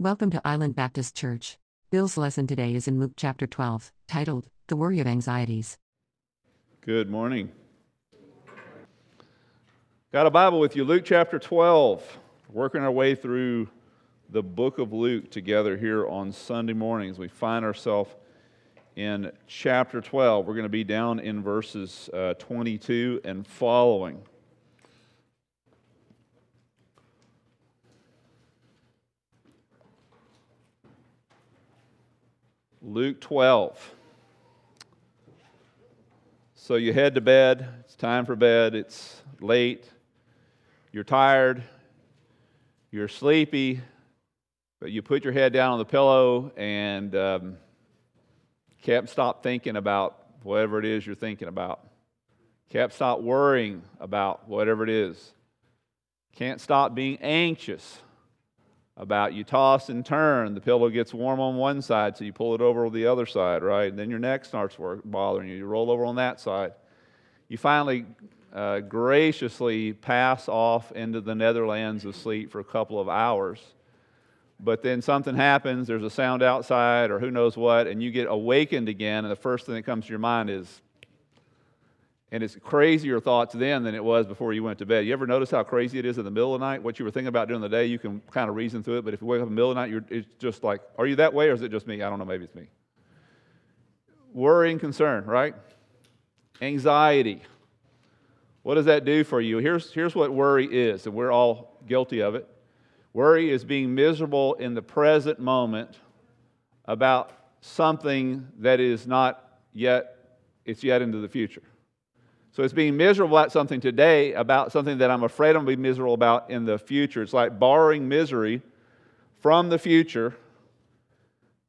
Welcome to Island Baptist Church. Bill's lesson today is in Luke chapter 12, titled The Worry of Anxieties. Good morning. Got a Bible with you, Luke chapter 12. Working our way through the book of Luke together here on Sunday mornings. We find ourselves in chapter 12. We're going to be down in verses uh, 22 and following. Luke 12. So you head to bed. It's time for bed. It's late. You're tired. You're sleepy. But you put your head down on the pillow and um, can't stop thinking about whatever it is you're thinking about. Can't stop worrying about whatever it is. Can't stop being anxious about you toss and turn. The pillow gets warm on one side, so you pull it over on the other side, right? And then your neck starts bothering you. You roll over on that side. You finally uh, graciously pass off into the Netherlands of sleep for a couple of hours. But then something happens, there's a sound outside, or who knows what, and you get awakened again, and the first thing that comes to your mind is, and it's crazier thoughts then than it was before you went to bed. You ever notice how crazy it is in the middle of the night? What you were thinking about during the day, you can kind of reason through it, but if you wake up in the middle of the night, it's just like, are you that way or is it just me? I don't know, maybe it's me. Worry and concern, right? Anxiety. What does that do for you? Here's, here's what worry is, and we're all guilty of it. Worry is being miserable in the present moment about something that is not yet, it's yet into the future. So it's being miserable about something today, about something that I'm afraid I'm going to be miserable about in the future. It's like borrowing misery from the future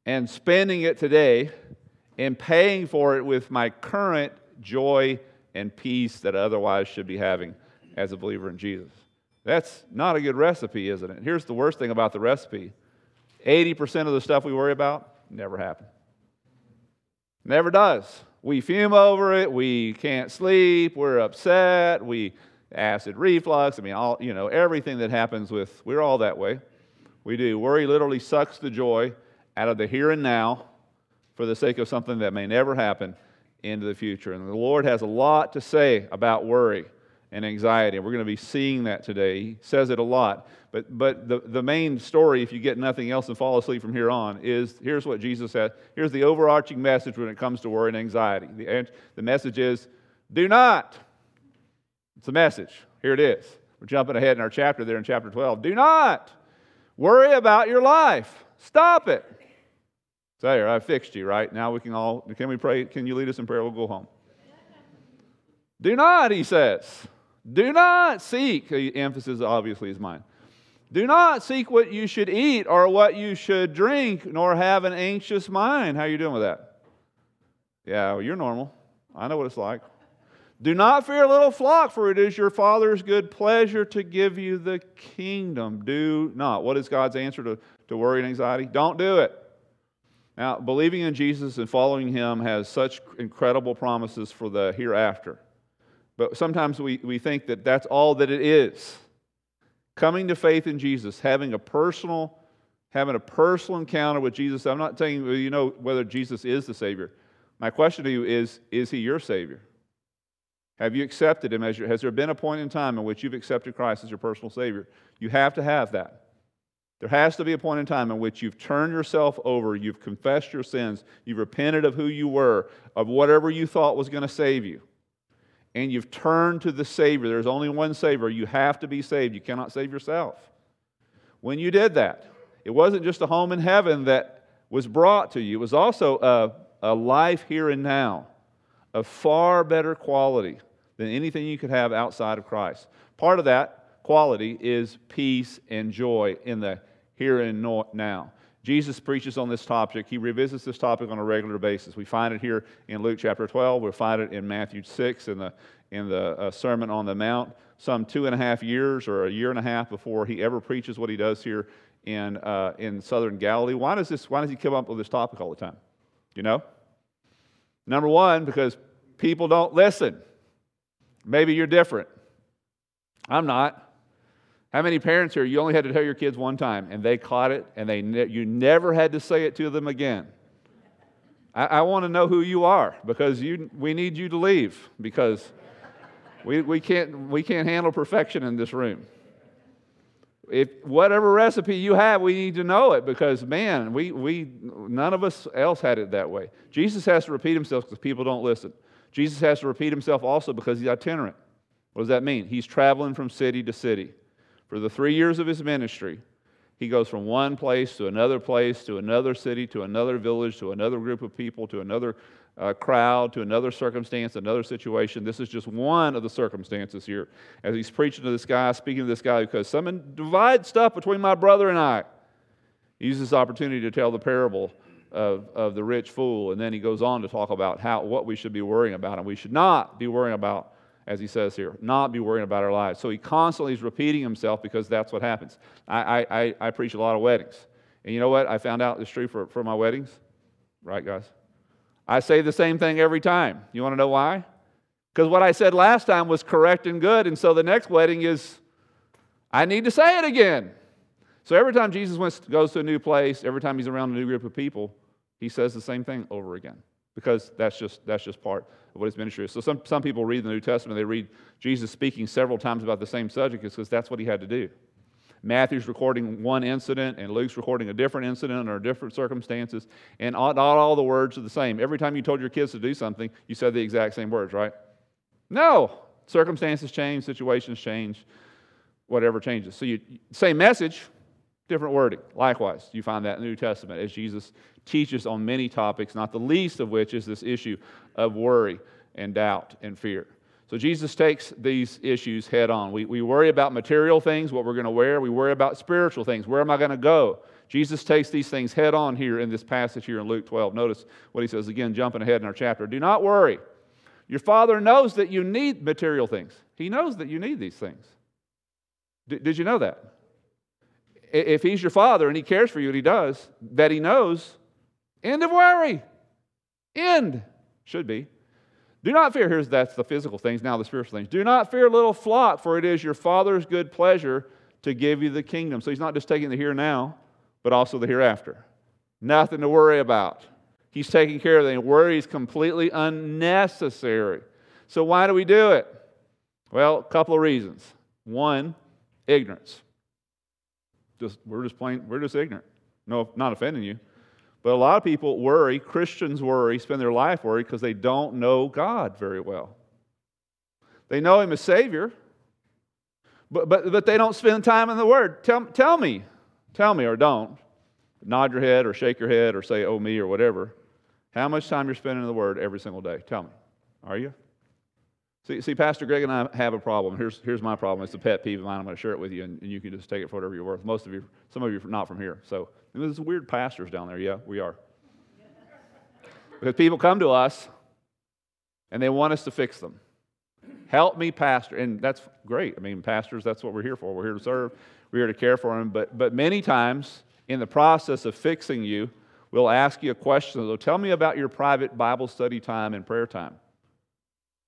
and spending it today and paying for it with my current joy and peace that I otherwise should be having as a believer in Jesus. That's not a good recipe, isn't it? Here's the worst thing about the recipe 80% of the stuff we worry about never happen. Never does. We fume over it. We can't sleep. We're upset. We acid reflux. I mean, all you know, everything that happens with we're all that way. We do. Worry literally sucks the joy out of the here and now for the sake of something that may never happen into the future. And the Lord has a lot to say about worry and anxiety. And we're going to be seeing that today. He says it a lot. But, but the, the main story, if you get nothing else and fall asleep from here on, is here's what Jesus said. Here's the overarching message when it comes to worry and anxiety. The, the message is do not. It's a message. Here it is. We're jumping ahead in our chapter there in chapter 12. Do not worry about your life. Stop it. There, I fixed you, right? Now we can all, can we pray? Can you lead us in prayer? We'll go home. Do not, he says. Do not seek, the emphasis obviously is mine. Do not seek what you should eat or what you should drink, nor have an anxious mind. How are you doing with that? Yeah, well, you're normal. I know what it's like. Do not fear, little flock, for it is your Father's good pleasure to give you the kingdom. Do not. What is God's answer to, to worry and anxiety? Don't do it. Now, believing in Jesus and following Him has such incredible promises for the hereafter. But sometimes we, we think that that's all that it is. Coming to faith in Jesus, having a personal, having a personal encounter with Jesus. I'm not saying you know whether Jesus is the Savior. My question to you is, is he your Savior? Have you accepted him as your, has there been a point in time in which you've accepted Christ as your personal Savior? You have to have that. There has to be a point in time in which you've turned yourself over, you've confessed your sins, you've repented of who you were, of whatever you thought was going to save you and you've turned to the Savior, there's only one Savior. You have to be saved. You cannot save yourself. When you did that, it wasn't just a home in heaven that was brought to you, it was also a, a life here and now of far better quality than anything you could have outside of Christ. Part of that quality is peace and joy in the here and now. Jesus preaches on this topic. He revisits this topic on a regular basis. We find it here in Luke chapter 12. we find it in Matthew 6 in the, in the uh, Sermon on the Mount, some two and a half years or a year and a half before he ever preaches what he does here in, uh, in southern Galilee. Why does, this, why does he come up with this topic all the time? You know? Number one, because people don't listen. Maybe you're different. I'm not. How many parents here, you only had to tell your kids one time and they caught it and they ne- you never had to say it to them again? I, I want to know who you are because you, we need you to leave because we, we, can't, we can't handle perfection in this room. If whatever recipe you have, we need to know it because man, we, we none of us else had it that way. Jesus has to repeat himself because people don't listen. Jesus has to repeat himself also because he's itinerant. What does that mean? He's traveling from city to city. For the three years of his ministry, he goes from one place to another place, to another city, to another village, to another group of people, to another uh, crowd, to another circumstance, another situation. This is just one of the circumstances here. As he's preaching to this guy, speaking to this guy, because someone divide stuff between my brother and I. He uses this opportunity to tell the parable of, of the rich fool, and then he goes on to talk about how what we should be worrying about, and we should not be worrying about as he says here, not be worrying about our lives. So he constantly is repeating himself because that's what happens. I, I, I preach a lot of weddings. And you know what? I found out it's true for, for my weddings. Right, guys? I say the same thing every time. You want to know why? Because what I said last time was correct and good. And so the next wedding is, I need to say it again. So every time Jesus goes to a new place, every time he's around a new group of people, he says the same thing over again because that's just, that's just part of what his ministry is. So some, some people read the New Testament, they read Jesus speaking several times about the same subject because that's what he had to do. Matthew's recording one incident, and Luke's recording a different incident or different circumstances, and not all the words are the same. Every time you told your kids to do something, you said the exact same words, right? No. Circumstances change, situations change, whatever changes. So you same message, different wording. Likewise, you find that in the New Testament as Jesus teaches on many topics, not the least of which is this issue of worry and doubt and fear. So Jesus takes these issues head on. We, we worry about material things, what we're going to wear. We worry about spiritual things. Where am I going to go? Jesus takes these things head on here in this passage here in Luke 12. Notice what he says again, jumping ahead in our chapter. Do not worry. Your Father knows that you need material things, He knows that you need these things. D- did you know that? If He's your Father and He cares for you, and He does, that He knows, end of worry. End. Should be. Do not fear. Here's that's the physical things, now the spiritual things. Do not fear, little flock, for it is your Father's good pleasure to give you the kingdom. So he's not just taking the here now, but also the hereafter. Nothing to worry about. He's taking care of them. Worry is completely unnecessary. So why do we do it? Well, a couple of reasons. One, ignorance. Just we're just plain we're just ignorant. No, not offending you. But a lot of people worry, Christians worry, spend their life worried because they don't know God very well. They know Him as Savior, but, but, but they don't spend time in the Word. Tell, tell me, tell me, or don't. Nod your head, or shake your head, or say, oh, me, or whatever. How much time you're spending in the Word every single day? Tell me. Are you? See, see, Pastor Greg and I have a problem. Here's, here's my problem. It's a pet peeve of mine. I'm going to share it with you, and, and you can just take it for whatever you're worth. Most of you, some of you are not from here. So there's weird pastors down there. Yeah, we are. because people come to us, and they want us to fix them. Help me, pastor. And that's great. I mean, pastors, that's what we're here for. We're here to serve. We're here to care for them. But, but many times, in the process of fixing you, we'll ask you a question. So tell me about your private Bible study time and prayer time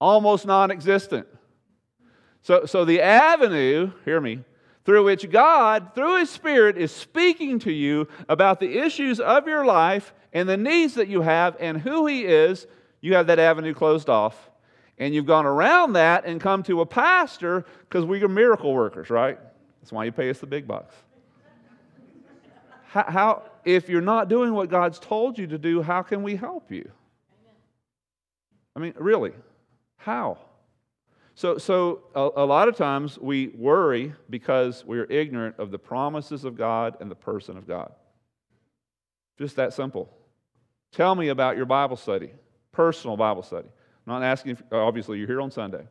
almost non existent. So, so the avenue, hear me, through which God, through His Spirit, is speaking to you about the issues of your life and the needs that you have and who He is, you have that avenue closed off. And you've gone around that and come to a pastor because we are miracle workers, right? That's why you pay us the big bucks. How, how, if you're not doing what God's told you to do, how can we help you? I mean, really. How? So, so a, a, lot of times we worry because we're ignorant of the promises of God and the person of God. Just that simple. Tell me about your Bible study, personal Bible study. I'm not asking, if, obviously, you're here on Sunday.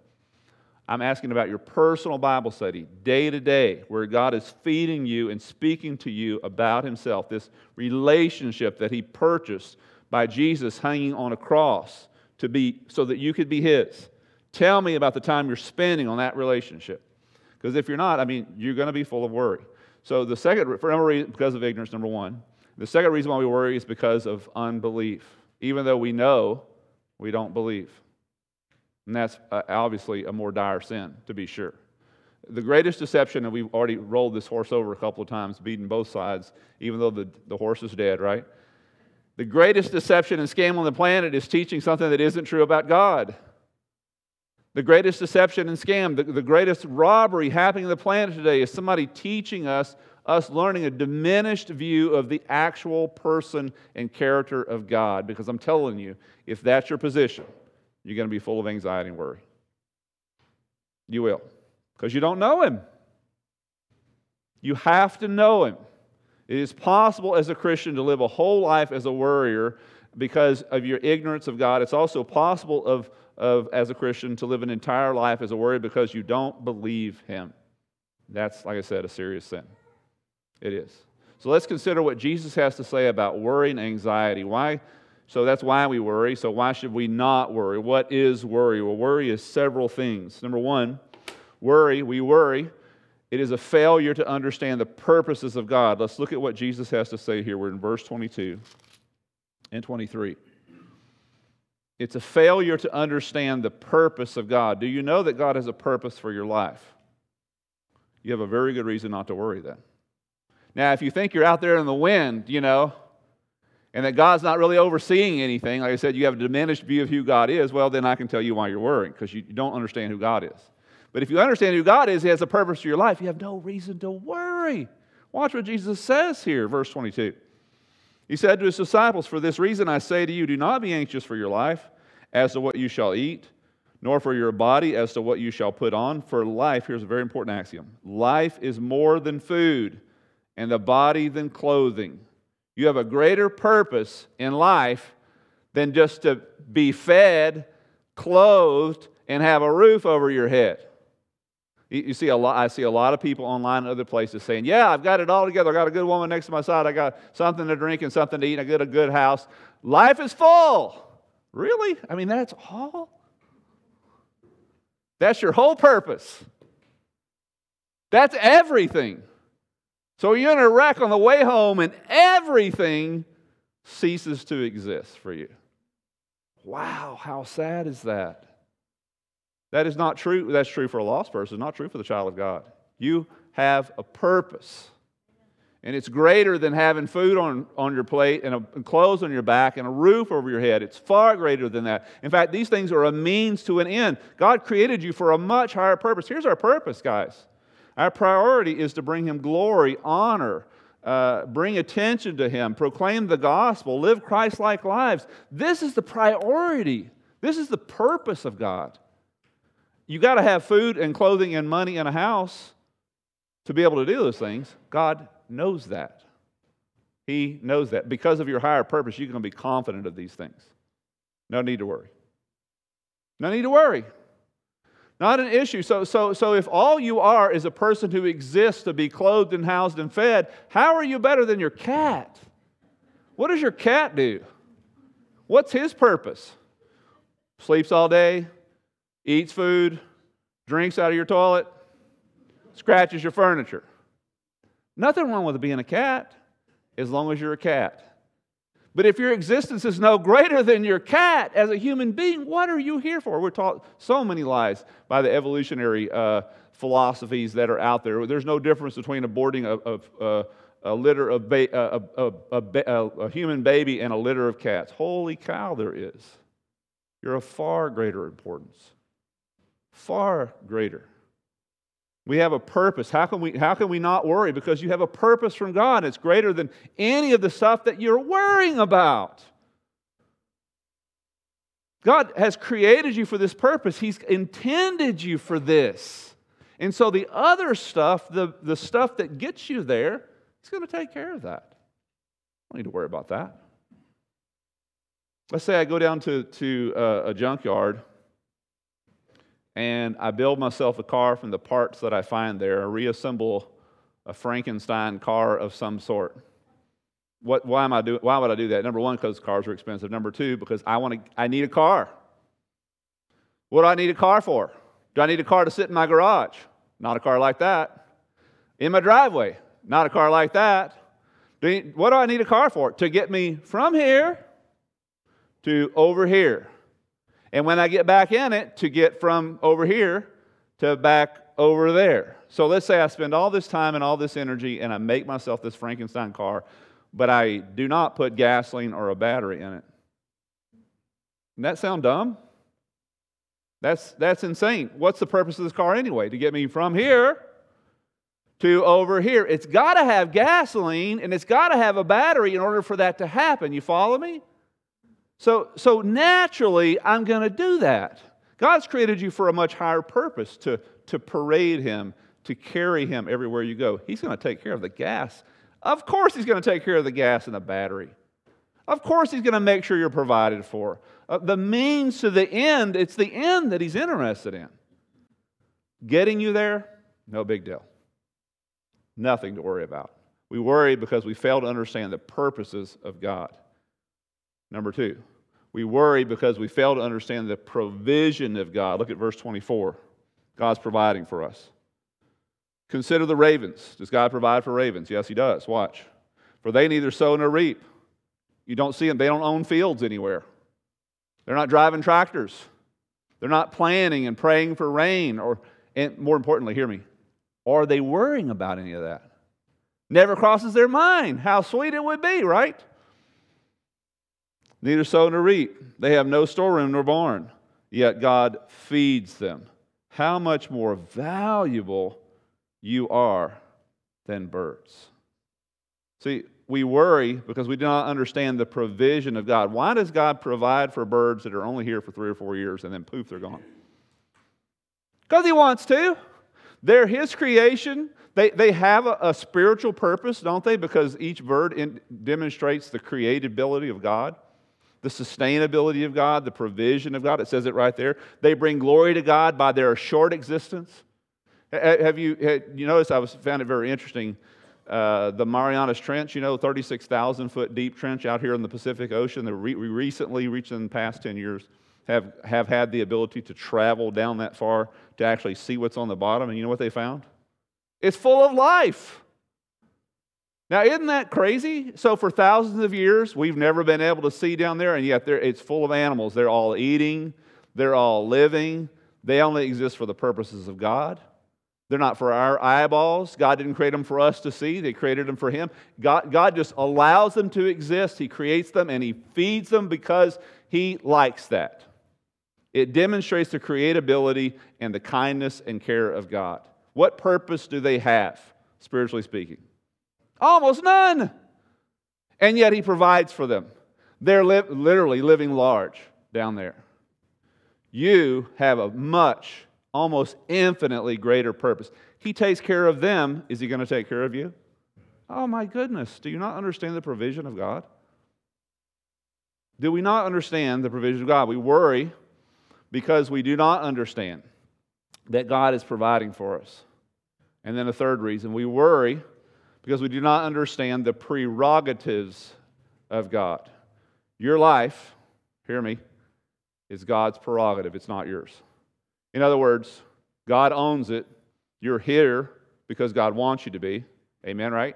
I'm asking about your personal Bible study, day to day, where God is feeding you and speaking to you about Himself, this relationship that He purchased by Jesus hanging on a cross to be so that you could be his. Tell me about the time you're spending on that relationship. Because if you're not, I mean, you're going to be full of worry. So the second, for number reason, because of ignorance, number one. The second reason why we worry is because of unbelief. Even though we know, we don't believe. And that's uh, obviously a more dire sin, to be sure. the greatest deception, and we've already rolled this horse over a couple of times, beating both sides, even though the, the horse is dead, right? The greatest deception and scam on the planet is teaching something that isn't true about God. The greatest deception and scam, the, the greatest robbery happening on the planet today is somebody teaching us, us learning a diminished view of the actual person and character of God. Because I'm telling you, if that's your position, you're going to be full of anxiety and worry. You will, because you don't know Him. You have to know Him. It is possible as a Christian to live a whole life as a worrier because of your ignorance of God. It's also possible of, of as a Christian to live an entire life as a worrier because you don't believe Him. That's, like I said, a serious sin. It is. So let's consider what Jesus has to say about worry and anxiety. Why? So that's why we worry. So why should we not worry? What is worry? Well, worry is several things. Number one, worry, we worry. It is a failure to understand the purposes of God. Let's look at what Jesus has to say here. We're in verse 22 and 23. It's a failure to understand the purpose of God. Do you know that God has a purpose for your life? You have a very good reason not to worry then. Now, if you think you're out there in the wind, you know, and that God's not really overseeing anything, like I said, you have a diminished view of who God is, well, then I can tell you why you're worrying, because you don't understand who God is. But if you understand who God is, He has a purpose for your life, you have no reason to worry. Watch what Jesus says here, verse 22. He said to his disciples, For this reason I say to you, do not be anxious for your life as to what you shall eat, nor for your body as to what you shall put on. For life, here's a very important axiom life is more than food, and the body than clothing. You have a greater purpose in life than just to be fed, clothed, and have a roof over your head. You see a lot, I see a lot of people online and other places saying, Yeah, I've got it all together. I got a good woman next to my side. I got something to drink and something to eat. I got a good house. Life is full. Really? I mean, that's all? That's your whole purpose. That's everything. So you're in a wreck on the way home, and everything ceases to exist for you. Wow, how sad is that? That is not true. That's true for a lost person, not true for the child of God. You have a purpose. And it's greater than having food on, on your plate and, a, and clothes on your back and a roof over your head. It's far greater than that. In fact, these things are a means to an end. God created you for a much higher purpose. Here's our purpose, guys. Our priority is to bring Him glory, honor, uh, bring attention to Him, proclaim the gospel, live Christ like lives. This is the priority. This is the purpose of God. You got to have food and clothing and money and a house to be able to do those things. God knows that. He knows that. Because of your higher purpose, you're going to be confident of these things. No need to worry. No need to worry. Not an issue. So, so, so if all you are is a person who exists to be clothed and housed and fed, how are you better than your cat? What does your cat do? What's his purpose? Sleeps all day, eats food, drinks out of your toilet, scratches your furniture. Nothing wrong with being a cat as long as you're a cat. But if your existence is no greater than your cat as a human being, what are you here for? We're taught so many lies by the evolutionary uh, philosophies that are out there. There's no difference between aborting a, a, a, a litter of ba- a, human baby and a litter of cats. Holy cow, there is. You're of far greater importance. Far greater. We have a purpose. How can we, how can we not worry? Because you have a purpose from God. It's greater than any of the stuff that you're worrying about. God has created you for this purpose, He's intended you for this. And so the other stuff, the, the stuff that gets you there, He's going to take care of that. I Don't need to worry about that. Let's say I go down to, to uh, a junkyard and I build myself a car from the parts that I find there, I reassemble a Frankenstein car of some sort. What, why, am I do, why would I do that? Number one, because cars are expensive. Number two, because I, want to, I need a car. What do I need a car for? Do I need a car to sit in my garage? Not a car like that. In my driveway? Not a car like that. Do you, what do I need a car for? To get me from here to over here. And when I get back in it, to get from over here to back over there. So let's say I spend all this time and all this energy and I make myself this Frankenstein car, but I do not put gasoline or a battery in it. Doesn't that sound dumb? That's, that's insane. What's the purpose of this car anyway? To get me from here to over here. It's got to have gasoline and it's got to have a battery in order for that to happen. You follow me? So, so naturally, I'm going to do that. God's created you for a much higher purpose to, to parade Him, to carry Him everywhere you go. He's going to take care of the gas. Of course, He's going to take care of the gas and the battery. Of course, He's going to make sure you're provided for. Uh, the means to the end, it's the end that He's interested in. Getting you there, no big deal. Nothing to worry about. We worry because we fail to understand the purposes of God. Number two, we worry because we fail to understand the provision of God. Look at verse 24. God's providing for us. Consider the ravens. Does God provide for ravens? Yes, He does. Watch. For they neither sow nor reap. You don't see them, they don't own fields anywhere. They're not driving tractors. They're not planning and praying for rain, or, and more importantly, hear me, are they worrying about any of that? Never crosses their mind how sweet it would be, right? Neither sow nor reap. They have no storeroom nor barn, yet God feeds them. How much more valuable you are than birds. See, we worry because we do not understand the provision of God. Why does God provide for birds that are only here for three or four years and then poof, they're gone? Because He wants to. They're His creation. They, they have a, a spiritual purpose, don't they? Because each bird in, demonstrates the creatability of God, the sustainability of God, the provision of God. It says it right there. They bring glory to God by their short existence. Have you, you noticed? I was, found it very interesting. Uh, the Marianas Trench, you know, 36,000 foot deep trench out here in the Pacific Ocean. That we recently, reached in the past 10 years, have, have had the ability to travel down that far to actually see what's on the bottom. And you know what they found? It's full of life. Now, isn't that crazy? So, for thousands of years, we've never been able to see down there, and yet it's full of animals. They're all eating, they're all living. They only exist for the purposes of God. They're not for our eyeballs. God didn't create them for us to see, they created them for Him. God, God just allows them to exist. He creates them and He feeds them because He likes that. It demonstrates the creatability and the kindness and care of God. What purpose do they have, spiritually speaking? Almost none. And yet He provides for them. They're li- literally living large down there. You have a much, almost infinitely greater purpose. He takes care of them. Is He going to take care of you? Oh my goodness. Do you not understand the provision of God? Do we not understand the provision of God? We worry because we do not understand that God is providing for us. And then a third reason, we worry because we do not understand the prerogatives of God. Your life, hear me, is God's prerogative, it's not yours. In other words, God owns it. You're here because God wants you to be. Amen, right?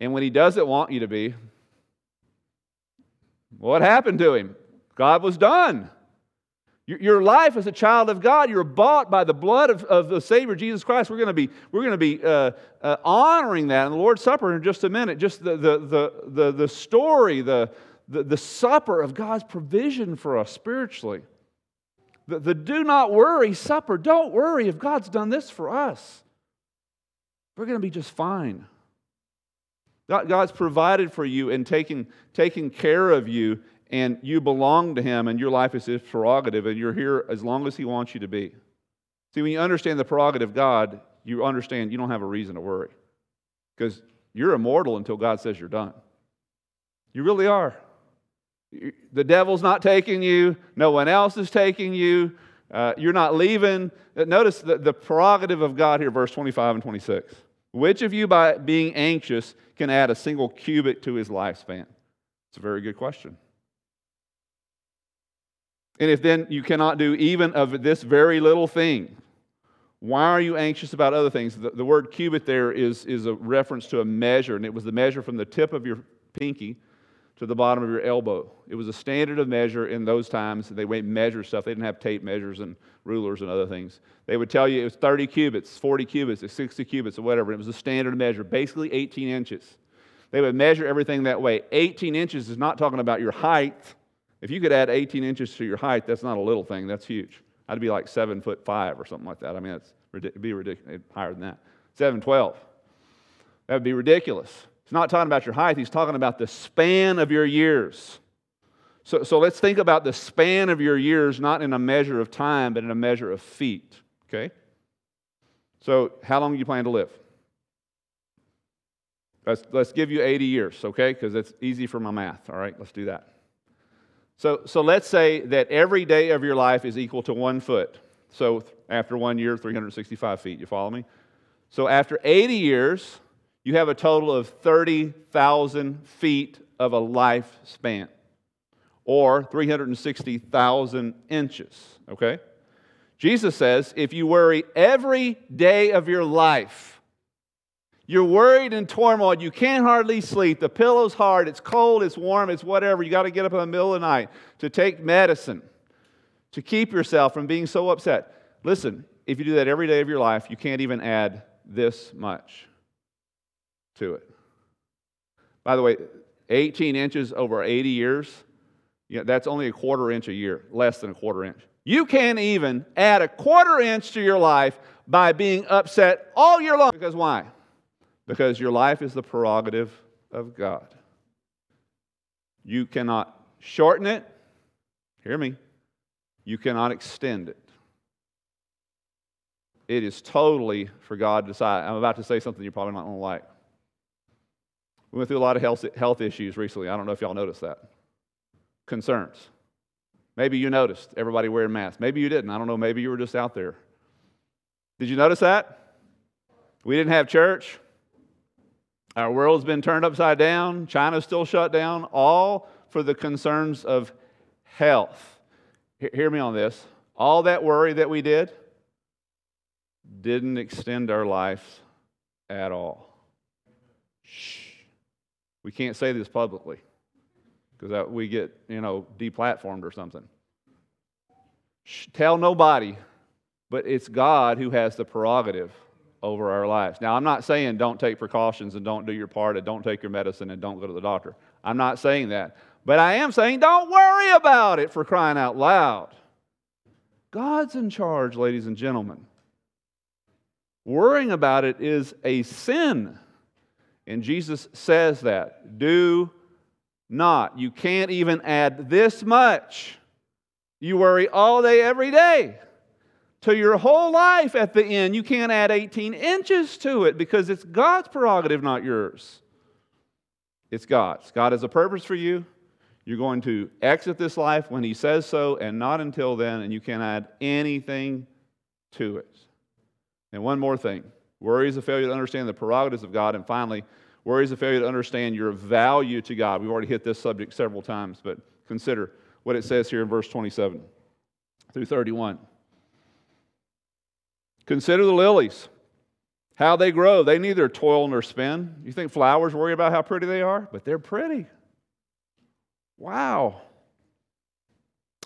And when He doesn't want you to be, what happened to Him? God was done. Your life as a child of God, you're bought by the blood of, of the Savior Jesus Christ. We're going to be, we're going to be uh, uh, honoring that in the Lord's Supper in just a minute. Just the, the, the, the, the story, the, the, the supper of God's provision for us spiritually. The, the do not worry supper. Don't worry if God's done this for us. We're going to be just fine. God's provided for you and taking, taking care of you and you belong to Him, and your life is His prerogative, and you're here as long as He wants you to be. See, when you understand the prerogative of God, you understand you don't have a reason to worry because you're immortal until God says you're done. You really are. The devil's not taking you, no one else is taking you. Uh, you're not leaving. Uh, notice the, the prerogative of God here, verse 25 and 26. Which of you, by being anxious, can add a single cubit to his lifespan? It's a very good question. And if then you cannot do even of this very little thing, why are you anxious about other things? The, the, word cubit there is, is a reference to a measure, and it was the measure from the tip of your pinky to the bottom of your elbow. It was a standard of measure in those times. They went measure stuff. They didn't have tape measures and rulers and other things. They would tell you it was 30 cubits, 40 cubits, 60 cubits, or whatever. It was a standard measure, basically 18 inches. They would measure everything that way. 18 inches is not talking about your height. If you could add 18 inches to your height, that's not a little thing. That's huge. I'd be like seven foot five or something like that. I mean, it'd be ridiculous, higher than that. 712. That would be ridiculous. He's not talking about your height, he's talking about the span of your years. So, so let's think about the span of your years, not in a measure of time, but in a measure of feet. Okay? So, how long do you plan to live? Let's, let's give you 80 years, okay? Because it's easy for my math, all right? Let's do that. So, so let's say that every day of your life is equal to one foot. So, after one year, 365 feet. You follow me? So, after 80 years, you have a total of 30,000 feet of a lifespan, or 360,000 inches, okay? Jesus says if you worry every day of your life, you're worried and turmoil, you can't hardly sleep, the pillow's hard, it's cold, it's warm, it's whatever, you got to get up in the middle of the night to take medicine to keep yourself from being so upset. Listen, if you do that every day of your life, you can't even add this much to it. By the way, 18 inches over 80 years, you know, that's only a quarter inch a year, less than a quarter inch. You can't even add a quarter inch to your life by being upset all year long. Because why? Because your life is the prerogative of God. You cannot shorten it. Hear me. You cannot extend it. It is totally for God to decide. I'm about to say something you're probably not going to like. We went through a lot of health, health issues recently. I don't know if y'all noticed that. Concerns. Maybe you noticed everybody wearing masks. Maybe you didn't. I don't know. Maybe you were just out there. Did you notice that? We didn't have church. Our world's been turned upside down. China's still shut down, all for the concerns of health. Hear me on this. All that worry that we did didn't extend our lives at all. Shh. We can't say this publicly because we get, you know, deplatformed or something. Shh, tell nobody, but it's God who has the prerogative over our lives. Now, I'm not saying don't take precautions and don't do your part and don't take your medicine and don't go to the doctor. I'm not saying that. But I am saying don't worry about it for crying out loud. God's in charge, ladies and gentlemen. Worrying about it is a sin. And Jesus says that. Do not. You can't even add this much. You worry all day, every day. To your whole life at the end, you can't add 18 inches to it because it's God's prerogative, not yours. It's God's. God has a purpose for you. You're going to exit this life when He says so, and not until then, and you can't add anything to it. And one more thing Worry is a failure to understand the prerogatives of God. And finally, worry is a failure to understand your value to God. We've already hit this subject several times, but consider what it says here in verse 27 through 31. Consider the lilies, how they grow. They neither toil nor spin. You think flowers worry about how pretty they are? But they're pretty. Wow.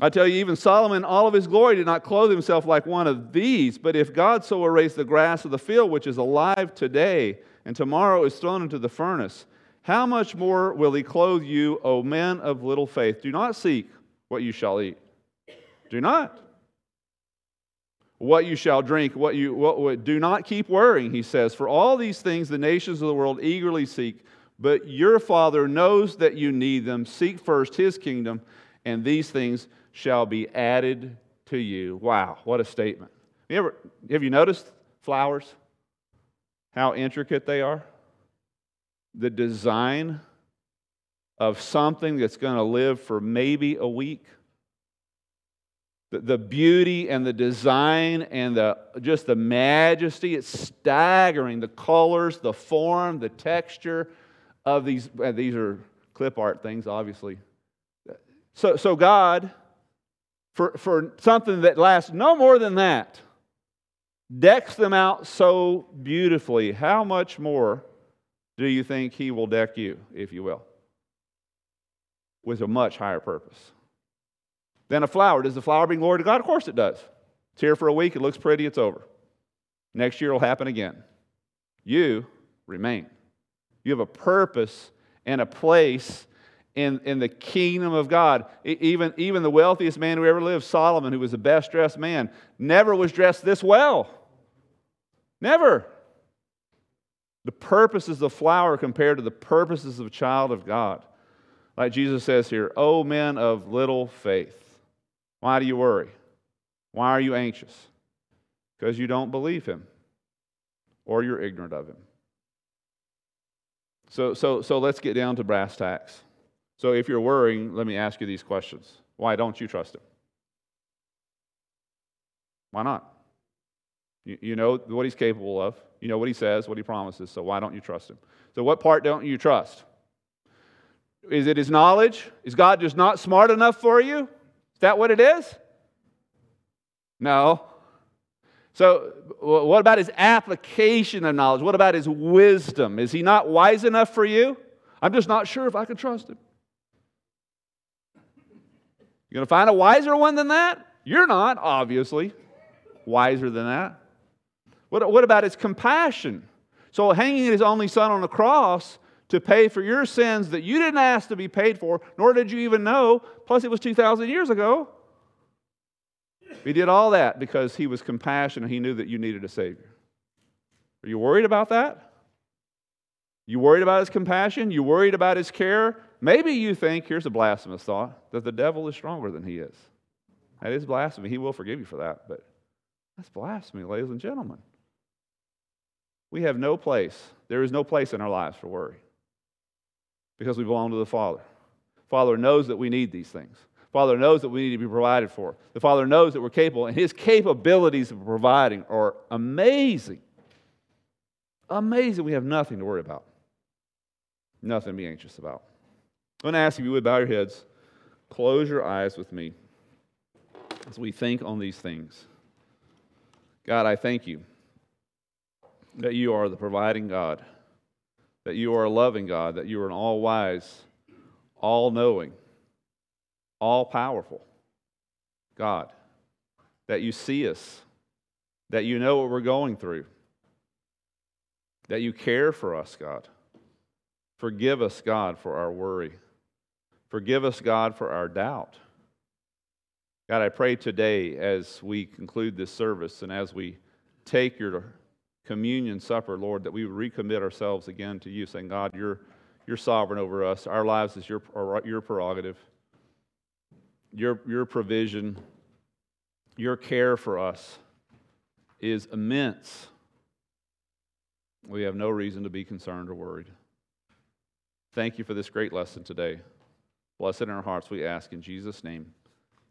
I tell you, even Solomon, all of his glory, did not clothe himself like one of these. But if God so arrays the grass of the field, which is alive today, and tomorrow is thrown into the furnace, how much more will he clothe you, O men of little faith? Do not seek what you shall eat. Do not. What you shall drink, what you what, what, do not keep worrying, he says, for all these things the nations of the world eagerly seek, but your Father knows that you need them. Seek first his kingdom, and these things shall be added to you. Wow, what a statement. You ever, have you noticed flowers? How intricate they are? The design of something that's going to live for maybe a week. The, the beauty and the design and the, just the majesty, it's staggering. The colors, the form, the texture of these, uh, these are clip art things, obviously. So, so God for, for something that lasts no more than that, decks them out so beautifully, how much more do you think He will deck you, if you will? with a much higher purpose than a flower. Does the flower bring glory to God? Of course it does. It's here for a week, it looks pretty, it's over. Next year it'll happen again. You remain. You have a purpose and a place in, in the kingdom of God. Even, even the wealthiest man who ever lived, Solomon, who was the best dressed man, never was dressed this well. Never. The purposes of the flower compared to the purposes of a child of God. Like Jesus says here, O men of little faith, why do you worry? Why are you anxious? Because you don't believe him or you're ignorant of him. So, so, so let's get down to brass tacks. So if you're worrying, let me ask you these questions. Why don't you trust him? Why not? You, you know what he's capable of. You know what he says, what he promises. So why don't you trust him? So what part don't you trust? Is it his knowledge? Is God just not smart enough for you? Is that what it is? No. So, what about his application of knowledge? What about his wisdom? Is he not wise enough for you? I'm just not sure if I can trust him. You're going to find a wiser one than that? You're not, obviously, wiser than that. What, what about his compassion? So, hanging his only son on the cross to pay for your sins that you didn't ask to be paid for, nor did you even know, plus it was 2,000 years ago. He did all that because he was compassionate. He knew that you needed a Savior. Are you worried about that? You worried about his compassion? You worried about his care? Maybe you think, here's a blasphemous thought, that the devil is stronger than he is. That is blasphemy. He will forgive you for that, but that's blasphemy, ladies and gentlemen. We have no place, there is no place in our lives for worry because we belong to the Father. Father knows that we need these things. Father knows that we need to be provided for. The Father knows that we're capable, and His capabilities of providing are amazing. Amazing. We have nothing to worry about, nothing to be anxious about. I'm going to ask if you would bow your heads, close your eyes with me as we think on these things. God, I thank you that you are the providing God, that you are a loving God, that you are an all wise, all knowing, all powerful God, that you see us, that you know what we're going through, that you care for us, God. Forgive us, God, for our worry. Forgive us, God, for our doubt. God, I pray today as we conclude this service and as we take your communion supper, Lord, that we recommit ourselves again to you, saying, God, you're, you're sovereign over us. Our lives is your, your prerogative your, your provision, your care for us is immense. We have no reason to be concerned or worried. Thank you for this great lesson today. Bless it in our hearts, we ask in Jesus' name.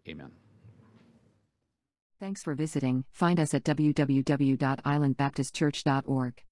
Amen. Thanks for visiting. Find us at www.islandbaptistchurch.org.